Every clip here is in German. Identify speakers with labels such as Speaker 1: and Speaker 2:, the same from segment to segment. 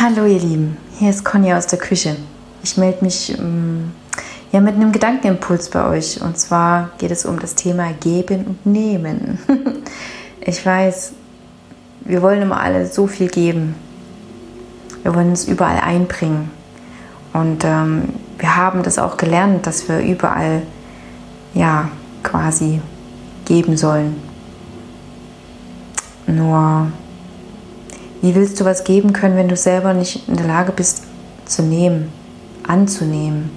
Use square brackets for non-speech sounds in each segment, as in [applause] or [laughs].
Speaker 1: Hallo ihr Lieben, hier ist Conny aus der Küche. Ich melde mich ähm, ja mit einem Gedankenimpuls bei euch und zwar geht es um das Thema Geben und Nehmen. [laughs] ich weiß, wir wollen immer alle so viel geben. Wir wollen uns überall einbringen und ähm, wir haben das auch gelernt, dass wir überall ja quasi geben sollen. Nur wie willst du was geben können, wenn du selber nicht in der Lage bist zu nehmen, anzunehmen?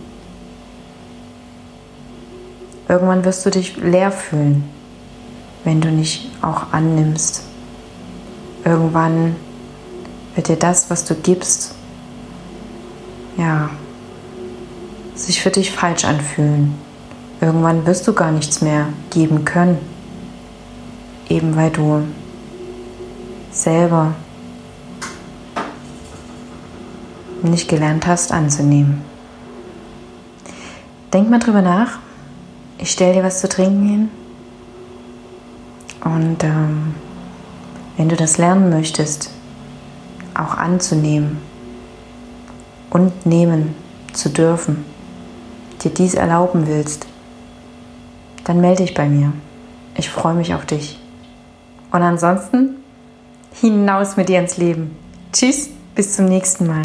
Speaker 1: Irgendwann wirst du dich leer fühlen, wenn du nicht auch annimmst. Irgendwann wird dir das, was du gibst, ja, sich für dich falsch anfühlen. Irgendwann wirst du gar nichts mehr geben können, eben weil du selber nicht gelernt hast anzunehmen. Denk mal drüber nach. Ich stelle dir was zu trinken hin. Und ähm, wenn du das lernen möchtest, auch anzunehmen und nehmen zu dürfen, dir dies erlauben willst, dann melde dich bei mir. Ich freue mich auf dich. Und ansonsten hinaus mit dir ins Leben. Tschüss, bis zum nächsten Mal.